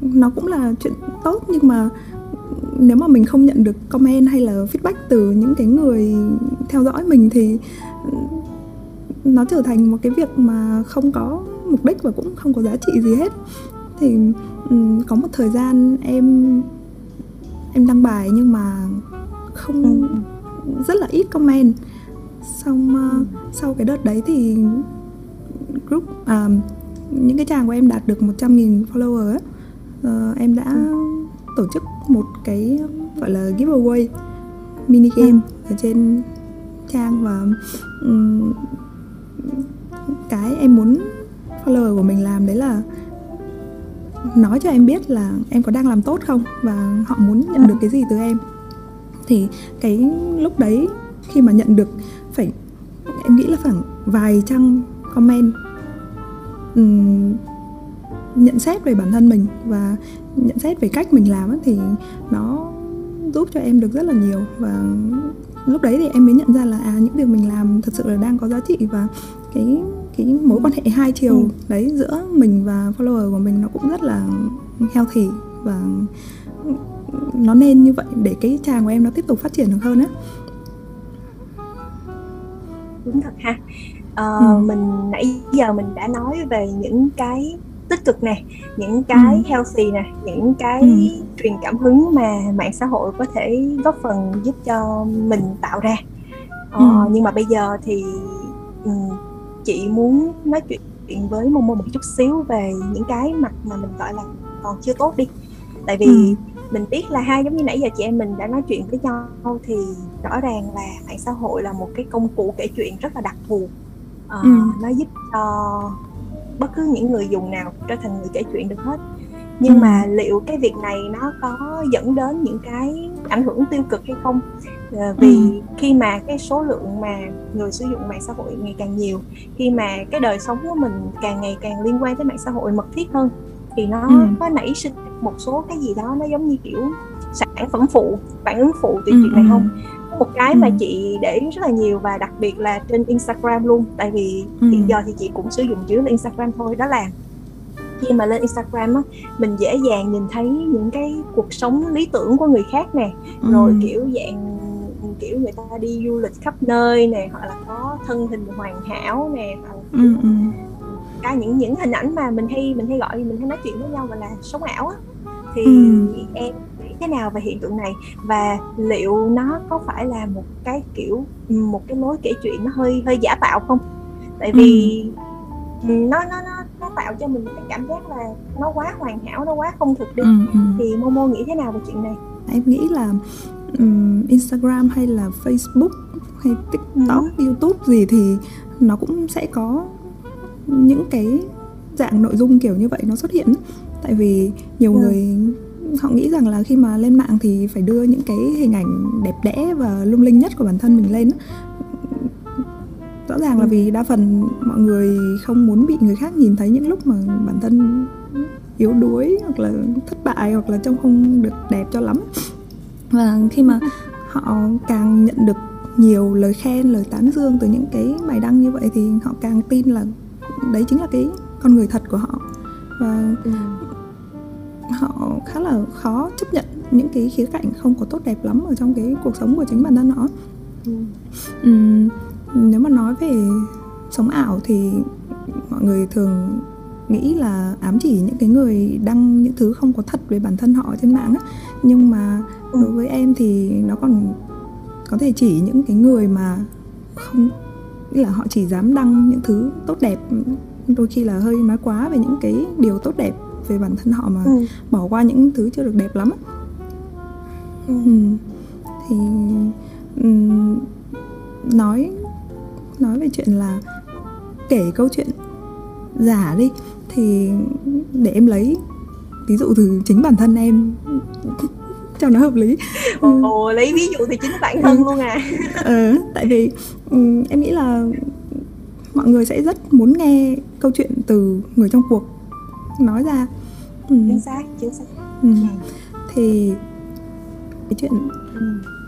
nó cũng là chuyện tốt. Nhưng mà nếu mà mình không nhận được comment hay là feedback từ những cái người theo dõi mình thì nó trở thành một cái việc mà không có mục đích và cũng không có giá trị gì hết. Thì có một thời gian em em đăng bài nhưng mà không ừ. rất là ít comment. Xong uh, sau cái đợt đấy thì group à, những cái trang của em đạt được 100.000 follower ấy, uh, em đã ừ. tổ chức một cái gọi là giveaway mini game ừ. ở trên trang và um, cái em muốn follower của mình làm đấy là nói cho em biết là em có đang làm tốt không và họ muốn nhận được cái gì từ em thì cái lúc đấy khi mà nhận được phải em nghĩ là khoảng vài trăm comment. Nhận xét về bản thân mình và nhận xét về cách mình làm thì nó giúp cho em được rất là nhiều. Và lúc đấy thì em mới nhận ra là à những việc mình làm thật sự là đang có giá trị và cái cái mối quan hệ hai chiều ừ. đấy giữa mình và follower của mình nó cũng rất là healthy và nó nên như vậy để cái trang của em nó tiếp tục phát triển được hơn á. Đúng thật ha uh, ừ. mình nãy giờ mình đã nói về những cái tích cực nè những cái ừ. healthy nè những cái ừ. truyền cảm hứng mà mạng xã hội có thể góp phần giúp cho mình tạo ra ờ, ừ. nhưng mà bây giờ thì um, chị muốn nói chuyện với Momo một chút xíu về những cái mặt mà mình gọi là còn chưa tốt đi tại vì ừ. mình biết là hai giống như nãy giờ chị em mình đã nói chuyện với nhau thì rõ ràng là mạng xã hội là một cái công cụ kể chuyện rất là đặc thù uh, ừ. nó giúp cho bất cứ những người dùng nào trở thành người kể chuyện được hết nhưng ừ. mà liệu cái việc này nó có dẫn đến những cái ảnh hưởng tiêu cực hay không à, vì ừ. khi mà cái số lượng mà người sử dụng mạng xã hội ngày càng nhiều khi mà cái đời sống của mình càng ngày càng liên quan tới mạng xã hội mật thiết hơn thì nó ừ. có nảy sinh một số cái gì đó nó giống như kiểu sản phẩm phụ phản ứng phụ từ ừ. chuyện này không một cái ừ. mà chị để rất là nhiều và đặc biệt là trên Instagram luôn tại vì ừ. hiện giờ thì chị cũng sử dụng chủ yếu là Instagram thôi đó là khi mà lên Instagram á mình dễ dàng nhìn thấy những cái cuộc sống lý tưởng của người khác nè ừ. rồi kiểu dạng kiểu người ta đi du lịch khắp nơi nè hoặc là có thân hình hoàn hảo nè hoặc là ừ, ừ. cái những những hình ảnh mà mình hay mình hay gọi mình hay nói chuyện với nhau gọi là sống ảo á thì ừ. em thế nào về hiện tượng này và liệu nó có phải là một cái kiểu một cái lối kể chuyện nó hơi hơi giả tạo không tại vì ừ. nó nó nó nó tạo cho mình cái cảm giác là nó quá hoàn hảo nó quá không thực đi ừ, ừ. thì Momo nghĩ thế nào về chuyện này em nghĩ là um, Instagram hay là Facebook hay TikTok, ừ. YouTube gì thì nó cũng sẽ có những cái dạng nội dung kiểu như vậy nó xuất hiện tại vì nhiều ừ. người họ nghĩ rằng là khi mà lên mạng thì phải đưa những cái hình ảnh đẹp đẽ và lung linh nhất của bản thân mình lên rõ ràng là ừ. vì đa phần mọi người không muốn bị người khác nhìn thấy những lúc mà bản thân yếu đuối hoặc là thất bại hoặc là trông không được đẹp cho lắm và khi mà họ càng nhận được nhiều lời khen lời tán dương từ những cái bài đăng như vậy thì họ càng tin là đấy chính là cái con người thật của họ và ừ họ khá là khó chấp nhận những cái khía cạnh không có tốt đẹp lắm ở trong cái cuộc sống của chính bản thân họ ừ. Uhm, nếu mà nói về sống ảo thì mọi người thường nghĩ là ám chỉ những cái người đăng những thứ không có thật về bản thân họ trên mạng á nhưng mà ừ. đối với em thì nó còn có thể chỉ những cái người mà không nghĩa là họ chỉ dám đăng những thứ tốt đẹp đôi khi là hơi nói quá về những cái điều tốt đẹp về bản thân họ mà ừ. bỏ qua những thứ chưa được đẹp lắm ừ. Ừ. thì um, nói nói về chuyện là kể câu chuyện giả đi thì để em lấy ví dụ từ chính bản thân em [laughs] cho nó hợp lý ồ lấy ví dụ thì chính bản thân luôn à ừ, [laughs] tại vì um, em nghĩ là mọi người sẽ rất muốn nghe câu chuyện từ người trong cuộc nói ra ừ. chính xác chính xác ừ. thì cái chuyện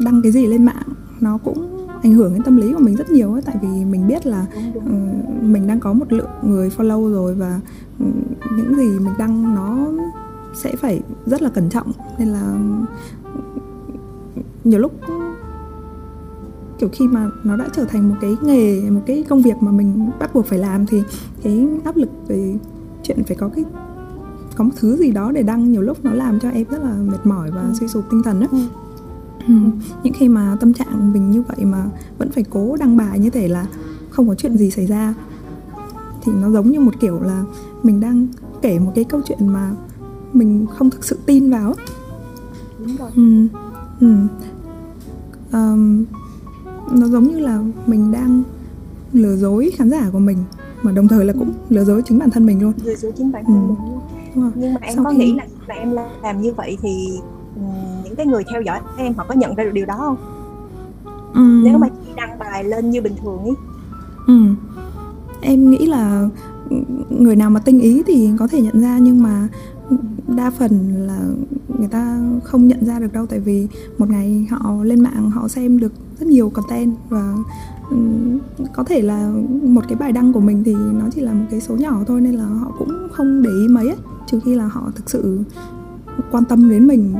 đăng cái gì lên mạng nó cũng ảnh hưởng đến tâm lý của mình rất nhiều ấy tại vì mình biết là đúng, đúng. Uh, mình đang có một lượng người follow rồi và uh, những gì mình đăng nó sẽ phải rất là cẩn trọng nên là nhiều lúc kiểu khi mà nó đã trở thành một cái nghề một cái công việc mà mình bắt buộc phải làm thì cái áp lực về chuyện phải có cái có một thứ gì đó để đăng nhiều lúc nó làm cho em rất là mệt mỏi và ừ. suy sụp tinh thần á ừ. Ừ. những khi mà tâm trạng mình như vậy mà vẫn phải cố đăng bài như thể là không có chuyện gì xảy ra thì nó giống như một kiểu là mình đang kể một cái câu chuyện mà mình không thực sự tin vào đúng rồi ừ. Ừ. Um, nó giống như là mình đang lừa dối khán giả của mình mà đồng thời là cũng lừa dối chính bản thân mình luôn lừa dối chính bản thân ừ. mình luôn nhưng mà em Sau có khi... nghĩ là là em làm như vậy thì những cái người theo dõi em họ có nhận ra được điều đó không ừ. nếu mà chỉ đăng bài lên như bình thường ấy ừ. em nghĩ là người nào mà tinh ý thì có thể nhận ra nhưng mà đa phần là người ta không nhận ra được đâu tại vì một ngày họ lên mạng họ xem được rất nhiều content và có thể là một cái bài đăng của mình thì nó chỉ là một cái số nhỏ thôi nên là họ cũng không để ý mấy ấy trừ khi là họ thực sự quan tâm đến mình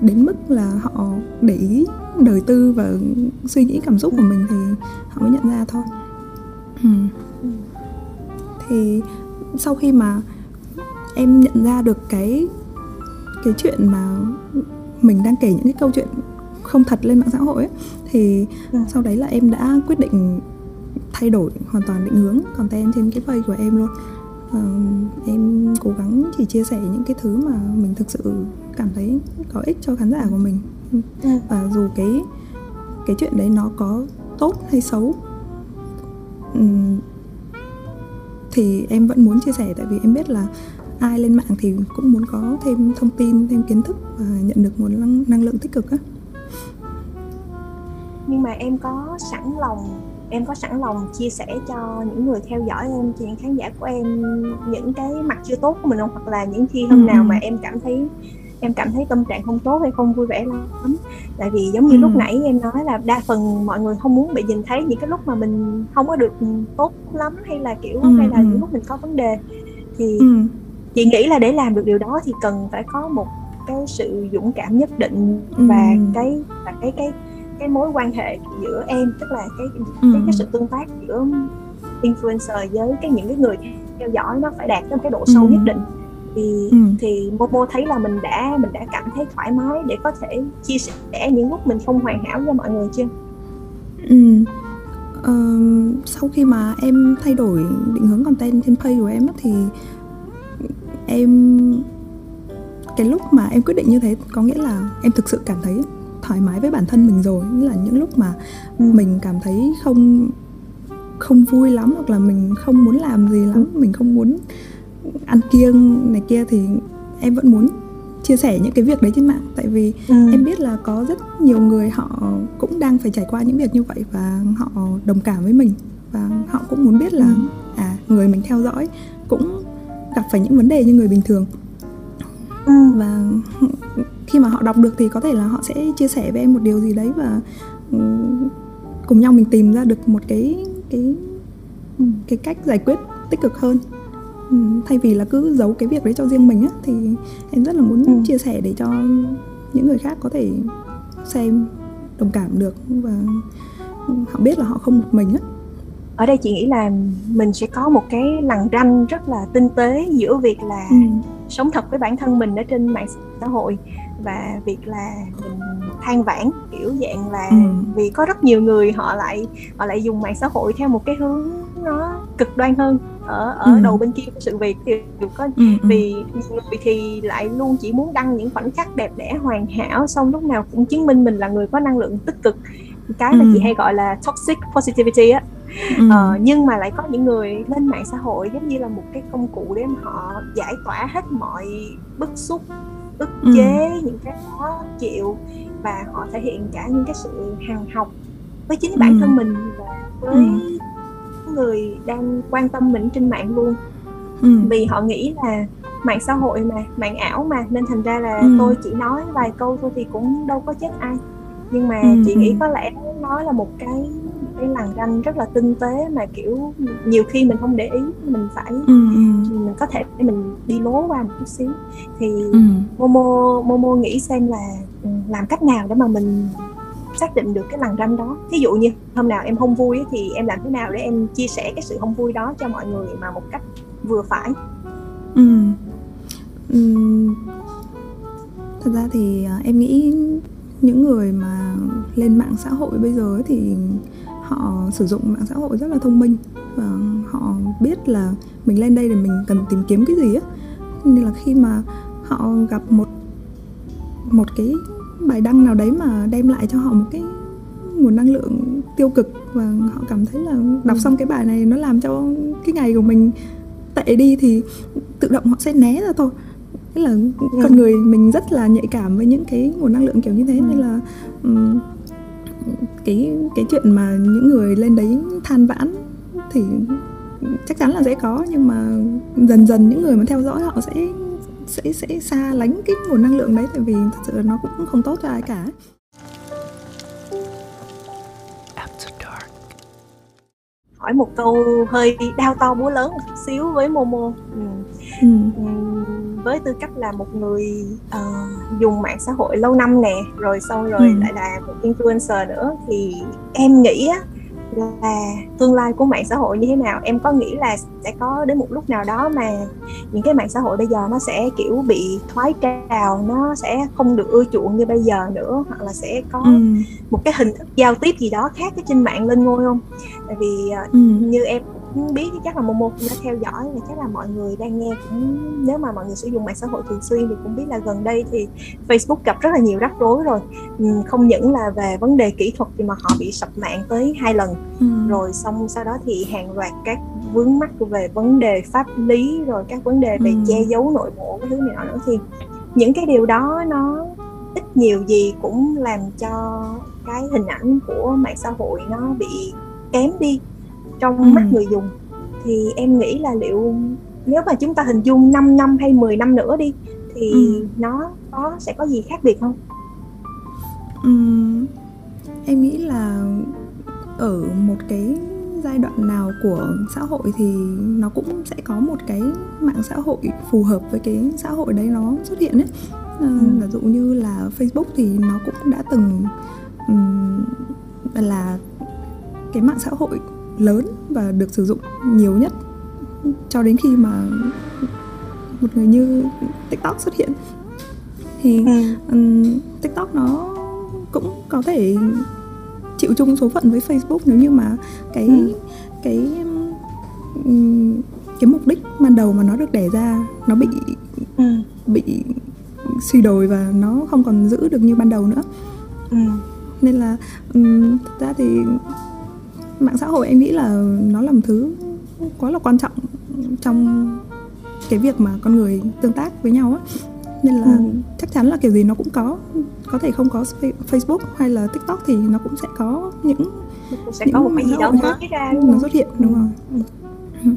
đến mức là họ để ý đời tư và suy nghĩ cảm xúc của mình thì họ mới nhận ra thôi ừ. thì sau khi mà em nhận ra được cái cái chuyện mà mình đang kể những cái câu chuyện không thật lên mạng xã hội ấy, thì ừ. sau đấy là em đã quyết định thay đổi hoàn toàn định hướng content trên cái page của em luôn uh, em cố gắng chỉ chia sẻ những cái thứ mà mình thực sự cảm thấy có ích cho khán giả của mình ừ. và dù cái cái chuyện đấy nó có tốt hay xấu um, thì em vẫn muốn chia sẻ tại vì em biết là ai lên mạng thì cũng muốn có thêm thông tin thêm kiến thức và nhận được nguồn năng, năng lượng tích cực á nhưng mà em có sẵn lòng em có sẵn lòng chia sẻ cho những người theo dõi em cho những khán giả của em những cái mặt chưa tốt của mình không hoặc là những khi hôm nào mà em cảm thấy em cảm thấy tâm trạng không tốt hay không vui vẻ lắm tại vì giống như ừ. lúc nãy em nói là đa phần mọi người không muốn bị nhìn thấy những cái lúc mà mình không có được tốt lắm hay là kiểu ừ. hay là những lúc mình có vấn đề thì ừ. chị nghĩ là để làm được điều đó thì cần phải có một cái sự dũng cảm nhất định và ừ. cái và cái cái cái mối quan hệ giữa em tức là cái ừ. cái, cái sự tương tác giữa influencer với cái những cái người theo dõi nó phải đạt đến cái độ sâu ừ. nhất định thì ừ. thì Momo thấy là mình đã mình đã cảm thấy thoải mái để có thể chia sẻ những lúc mình không hoàn hảo với mọi người chưa? Ừ. Uh, sau khi mà em thay đổi định hướng content trên page của em thì em cái lúc mà em quyết định như thế có nghĩa là em thực sự cảm thấy thoải mái với bản thân mình rồi nghĩa là những lúc mà mình cảm thấy không không vui lắm hoặc là mình không muốn làm gì lắm mình không muốn ăn kiêng này kia thì em vẫn muốn chia sẻ những cái việc đấy trên mạng tại vì ừ. em biết là có rất nhiều người họ cũng đang phải trải qua những việc như vậy và họ đồng cảm với mình và họ cũng muốn biết là ừ. à người mình theo dõi cũng gặp phải những vấn đề như người bình thường ừ. và khi mà họ đọc được thì có thể là họ sẽ chia sẻ với em một điều gì đấy và ừ, cùng nhau mình tìm ra được một cái cái cái cách giải quyết tích cực hơn ừ, thay vì là cứ giấu cái việc đấy cho riêng mình á thì em rất là muốn ừ. chia sẻ để cho những người khác có thể xem đồng cảm được và họ biết là họ không một mình á ở đây chị nghĩ là mình sẽ có một cái lằn ranh rất là tinh tế giữa việc là ừ. sống thật với bản thân mình ở trên mạng xã hội và việc là mình than vãn kiểu dạng là ừ. vì có rất nhiều người họ lại họ lại dùng mạng xã hội theo một cái hướng nó cực đoan hơn ở ở ừ. đầu bên kia của sự việc thì có ừ, ừ. vì người thì lại luôn chỉ muốn đăng những khoảnh khắc đẹp đẽ hoàn hảo xong lúc nào cũng chứng minh mình là người có năng lượng tích cực cái mà ừ. chị hay gọi là toxic positivity á ừ. ờ, nhưng mà lại có những người lên mạng xã hội giống như là một cái công cụ để họ giải tỏa hết mọi bức xúc ức ừ. chế ừ. những cái khó chịu và họ thể hiện cả những cái sự hằng học với chính bản ừ. thân mình và với ừ. người đang quan tâm mình trên mạng luôn ừ. vì họ nghĩ là mạng xã hội mà mạng ảo mà nên thành ra là ừ. tôi chỉ nói vài câu thôi thì cũng đâu có chết ai nhưng mà ừ. chị nghĩ có lẽ nó là một cái cái làn ranh rất là tinh tế mà kiểu nhiều khi mình không để ý mình phải ừ, ừ. mình có thể mình đi lố qua một chút xíu thì ừ. Momo Momo nghĩ xem là ừ, làm cách nào để mà mình xác định được cái làn ranh đó ví dụ như hôm nào em không vui thì em làm thế nào để em chia sẻ cái sự không vui đó cho mọi người mà một cách vừa phải ừ. Ừ. thật ra thì à, em nghĩ những người mà lên mạng xã hội bây giờ thì họ sử dụng mạng xã hội rất là thông minh và họ biết là mình lên đây để mình cần tìm kiếm cái gì á nên là khi mà họ gặp một một cái bài đăng nào đấy mà đem lại cho họ một cái nguồn năng lượng tiêu cực và họ cảm thấy là đọc ừ. xong cái bài này nó làm cho cái ngày của mình tệ đi thì tự động họ sẽ né ra thôi tức là con ừ. người mình rất là nhạy cảm với những cái nguồn năng lượng kiểu như thế ừ. nên là um, cái cái chuyện mà những người lên đấy than vãn thì chắc chắn là sẽ có nhưng mà dần dần những người mà theo dõi họ sẽ sẽ sẽ xa lánh cái nguồn năng lượng đấy tại vì thật sự là nó cũng không tốt cho ai cả hỏi một câu hơi đau to búa lớn một xíu với Momo ừ. Ừ. với tư cách là một người uh, dùng mạng xã hội lâu năm nè rồi sau rồi ừ. lại là một influencer nữa thì em nghĩ á là tương lai của mạng xã hội như thế nào em có nghĩ là sẽ có đến một lúc nào đó mà những cái mạng xã hội bây giờ nó sẽ kiểu bị thoái trào nó sẽ không được ưa chuộng như bây giờ nữa hoặc là sẽ có ừ. một cái hình thức giao tiếp gì đó khác cái trên mạng lên ngôi không tại vì ờ, ừ. như em biết chắc là Momo cũng đã theo dõi và chắc là mọi người đang nghe cũng nếu mà mọi người sử dụng mạng xã hội thường xuyên thì cũng biết là gần đây thì Facebook gặp rất là nhiều rắc rối rồi ừ, không những là về vấn đề kỹ thuật thì mà họ bị sập mạng tới hai lần ừ. rồi xong sau đó thì hàng loạt các vướng mắc về vấn đề pháp lý rồi các vấn đề về ừ. che giấu nội bộ cái thứ này nọ nữa thì những cái điều đó nó ít nhiều gì cũng làm cho cái hình ảnh của mạng xã hội nó bị kém đi trong ừ. mắt người dùng thì em nghĩ là liệu nếu mà chúng ta hình dung 5 năm hay 10 năm nữa đi thì ừ. nó có sẽ có gì khác biệt không? Ừ, em nghĩ là ở một cái giai đoạn nào của xã hội thì nó cũng sẽ có một cái mạng xã hội phù hợp với cái xã hội đấy nó xuất hiện ấy. Ừ. Ví dụ như là Facebook thì nó cũng đã từng um, là cái mạng xã hội lớn và được sử dụng nhiều nhất cho đến khi mà một người như tiktok xuất hiện thì um, tiktok nó cũng có thể chịu chung số phận với facebook nếu như mà cái ừ. cái um, cái mục đích ban đầu mà nó được đẻ ra nó bị ừ. bị suy đồi và nó không còn giữ được như ban đầu nữa ừ. nên là um, thật ra thì mạng xã hội em nghĩ là nó là một thứ quá là quan trọng trong cái việc mà con người tương tác với nhau á nên là ừ. chắc chắn là kiểu gì nó cũng có có thể không có Facebook hay là TikTok thì nó cũng sẽ có những sẽ những có một cái gì đó mới ra đúng nó xuất hiện đúng rồi ừ.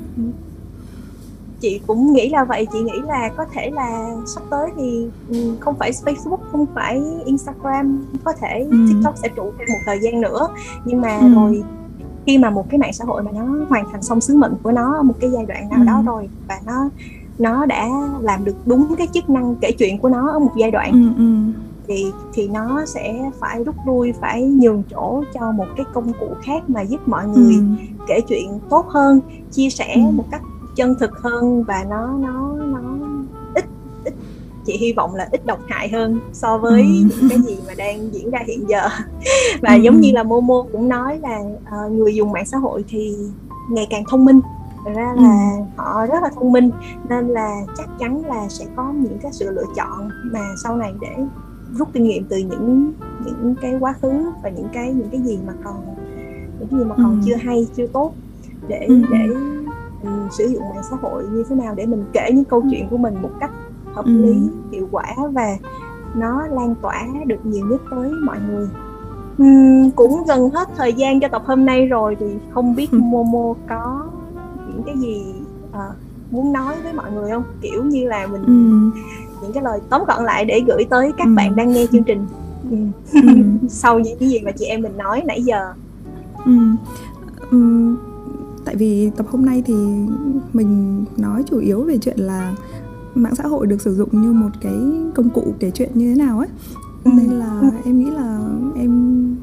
chị cũng nghĩ là vậy chị nghĩ là có thể là sắp tới thì ừ, không phải Facebook không phải Instagram có thể ừ. TikTok sẽ trụ thêm một thời gian nữa nhưng mà ừ. rồi khi mà một cái mạng xã hội mà nó hoàn thành xong sứ mệnh của nó một cái giai đoạn nào ừ. đó rồi và nó nó đã làm được đúng cái chức năng kể chuyện của nó ở một giai đoạn ừ, ừ. thì thì nó sẽ phải rút lui phải nhường chỗ cho một cái công cụ khác mà giúp mọi người ừ. kể chuyện tốt hơn chia sẻ ừ. một cách chân thực hơn và nó nó nó chị hy vọng là ít độc hại hơn so với ừ. những cái gì mà đang diễn ra hiện giờ [laughs] và ừ. giống như là Momo cũng nói là uh, người dùng mạng xã hội thì ngày càng thông minh Thật ra là ừ. họ rất là thông minh nên là chắc chắn là sẽ có những cái sự lựa chọn mà sau này để rút kinh nghiệm từ những những cái quá khứ và những cái những cái gì mà còn những cái gì mà còn ừ. chưa hay chưa tốt để ừ. để um, sử dụng mạng xã hội như thế nào để mình kể những câu chuyện của mình một cách hợp ừ. lý hiệu quả và nó lan tỏa được nhiều nhất tới mọi người uhm, cũng gần hết thời gian cho tập hôm nay rồi thì không biết ừ. Momo có những cái gì uh, muốn nói với mọi người không kiểu như là mình ừ. những cái lời tóm gọn lại để gửi tới các ừ. bạn đang nghe chương trình ừ. Ừ. sau những cái gì mà chị em mình nói nãy giờ ừ. Ừ. tại vì tập hôm nay thì mình nói chủ yếu về chuyện là mạng xã hội được sử dụng như một cái công cụ kể chuyện như thế nào ấy ừ. nên là ừ. em nghĩ là em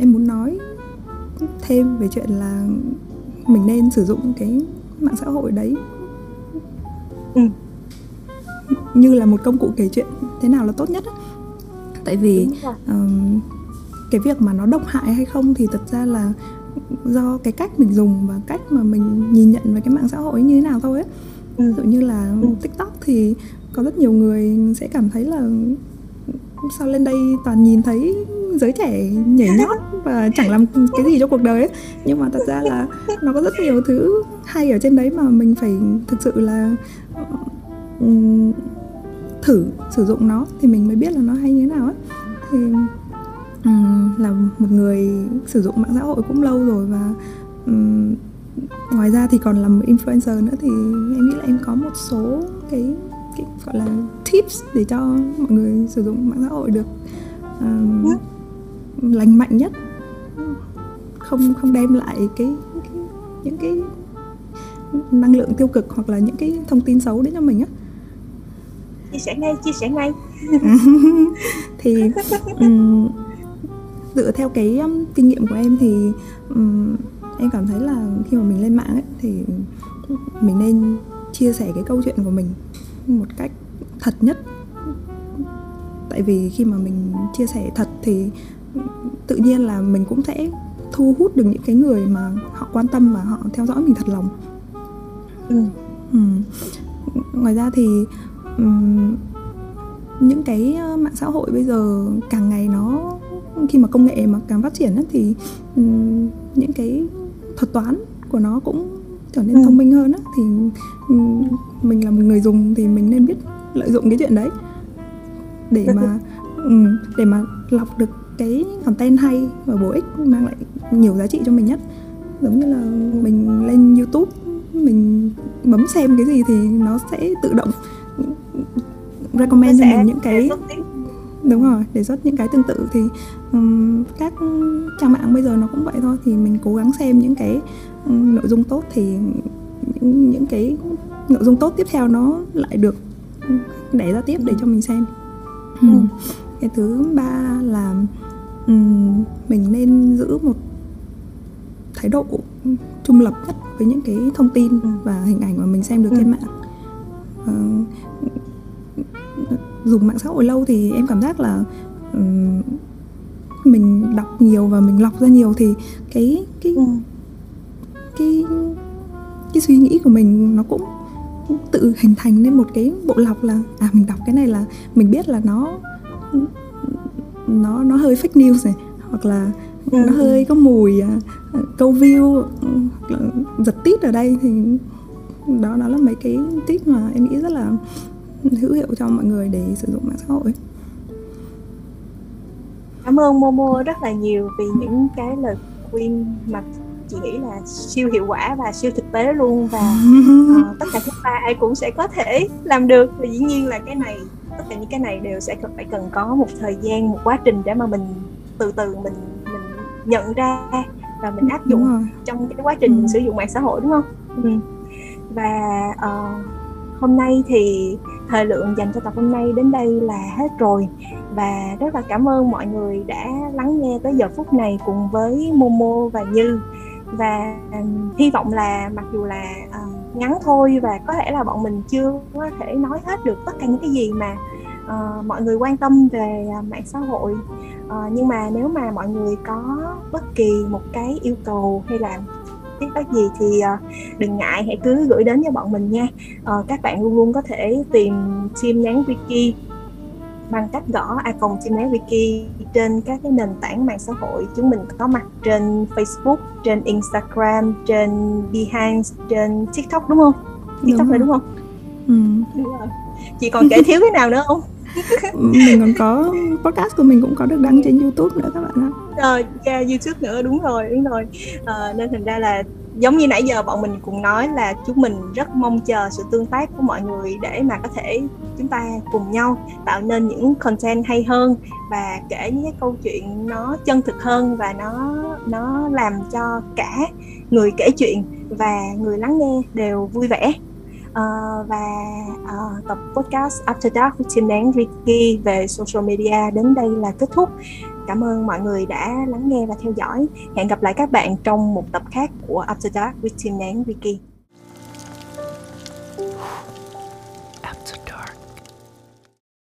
em muốn nói thêm về chuyện là mình nên sử dụng cái mạng xã hội đấy ừ. như là một công cụ kể chuyện thế nào là tốt nhất ấy. tại vì um, cái việc mà nó độc hại hay không thì thật ra là do cái cách mình dùng và cách mà mình nhìn nhận về cái mạng xã hội như thế nào thôi ấy Ừ, ví dụ như là tiktok thì có rất nhiều người sẽ cảm thấy là sao lên đây toàn nhìn thấy giới trẻ nhảy nhót và chẳng làm cái gì cho cuộc đời ấy. Nhưng mà thật ra là nó có rất nhiều thứ hay ở trên đấy mà mình phải thực sự là ừ, thử sử dụng nó thì mình mới biết là nó hay như thế nào ấy. Thì um, là một người sử dụng mạng xã hội cũng lâu rồi và um, ngoài ra thì còn là một influencer nữa thì em nghĩ là em có một số cái, cái gọi là tips để cho mọi người sử dụng mạng xã hội được um, lành mạnh nhất. Không không đem lại cái, cái những cái năng lượng tiêu cực hoặc là những cái thông tin xấu đến cho mình á. Chia sẻ ngay chia sẻ ngay. [laughs] Thì um, dựa theo cái um, kinh nghiệm của em thì um, em cảm thấy là khi mà mình lên mạng ấy, thì mình nên chia sẻ cái câu chuyện của mình một cách thật nhất tại vì khi mà mình chia sẻ thật thì tự nhiên là mình cũng sẽ thu hút được những cái người mà họ quan tâm và họ theo dõi mình thật lòng ừ. Ừ. ngoài ra thì um, những cái mạng xã hội bây giờ càng ngày nó khi mà công nghệ mà càng phát triển ấy, thì um, những cái thuật toán của nó cũng trở nên ừ. thông minh hơn á thì um, mình là một người dùng thì mình nên biết lợi dụng cái chuyện đấy để [laughs] mà um, để mà lọc được cái content hay và bổ ích mang lại nhiều giá trị cho mình nhất giống như là mình lên youtube mình bấm xem cái gì thì nó sẽ tự động recommend cho mình những cái đúng rồi đề xuất những cái tương tự thì um, các trang mạng bây giờ nó cũng vậy thôi thì mình cố gắng xem những cái um, nội dung tốt thì những, những cái nội dung tốt tiếp theo nó lại được đẩy ra tiếp để cho mình xem ừ. cái thứ ba là um, mình nên giữ một thái độ trung lập nhất với những cái thông tin ừ. và hình ảnh mà mình xem được ừ. trên mạng uh, dùng mạng xã hội lâu thì em cảm giác là um, mình đọc nhiều và mình lọc ra nhiều thì cái cái ừ. cái cái suy nghĩ của mình nó cũng tự hình thành nên một cái bộ lọc là à mình đọc cái này là mình biết là nó nó nó hơi fake news này hoặc là ừ. nó hơi có mùi à, câu view giật tít ở đây thì đó đó là mấy cái tip mà em nghĩ rất là hữu hiệu cho mọi người để sử dụng mạng xã hội cảm ơn Momo rất là nhiều vì những cái lời khuyên mà chị nghĩ là siêu hiệu quả và siêu thực tế luôn và uh, [laughs] tất cả chúng ta ai cũng sẽ có thể làm được và dĩ nhiên là cái này tất cả những cái này đều sẽ phải cần có một thời gian một quá trình để mà mình từ từ mình mình nhận ra và mình áp dụng trong cái quá trình ừ. sử dụng mạng xã hội đúng không ừ. và uh, hôm nay thì thời lượng dành cho tập hôm nay đến đây là hết rồi. Và rất là cảm ơn mọi người đã lắng nghe tới giờ phút này cùng với Momo và Như. Và um, hy vọng là mặc dù là uh, ngắn thôi và có thể là bọn mình chưa có thể nói hết được tất cả những cái gì mà uh, mọi người quan tâm về uh, mạng xã hội. Uh, nhưng mà nếu mà mọi người có bất kỳ một cái yêu cầu hay là feedback gì thì uh, đừng ngại hãy cứ gửi đến cho bọn mình nha uh, các bạn luôn luôn có thể tìm chim nhắn wiki bằng cách gõ icon chim nhắn wiki trên các cái nền tảng mạng xã hội chúng mình có mặt trên Facebook, trên Instagram, trên Behance, trên TikTok đúng không? TikTok đúng rồi đúng không? Ừ. Đúng rồi. Chị còn kể [laughs] thiếu cái nào nữa không? [laughs] mình còn có podcast của mình cũng có được đăng trên YouTube nữa các bạn ạ. Rồi, yeah, YouTube nữa đúng rồi, đúng rồi. À, nên thành ra là giống như nãy giờ bọn mình cùng nói là chúng mình rất mong chờ sự tương tác của mọi người để mà có thể chúng ta cùng nhau tạo nên những content hay hơn và kể những cái câu chuyện nó chân thực hơn và nó nó làm cho cả người kể chuyện và người lắng nghe đều vui vẻ uh, và uh, tập podcast After Dark của Tim Nén Ricky về social media đến đây là kết thúc. Cảm ơn mọi người đã lắng nghe và theo dõi. Hẹn gặp lại các bạn trong một tập khác của After Dark with Tim Nén Ricky.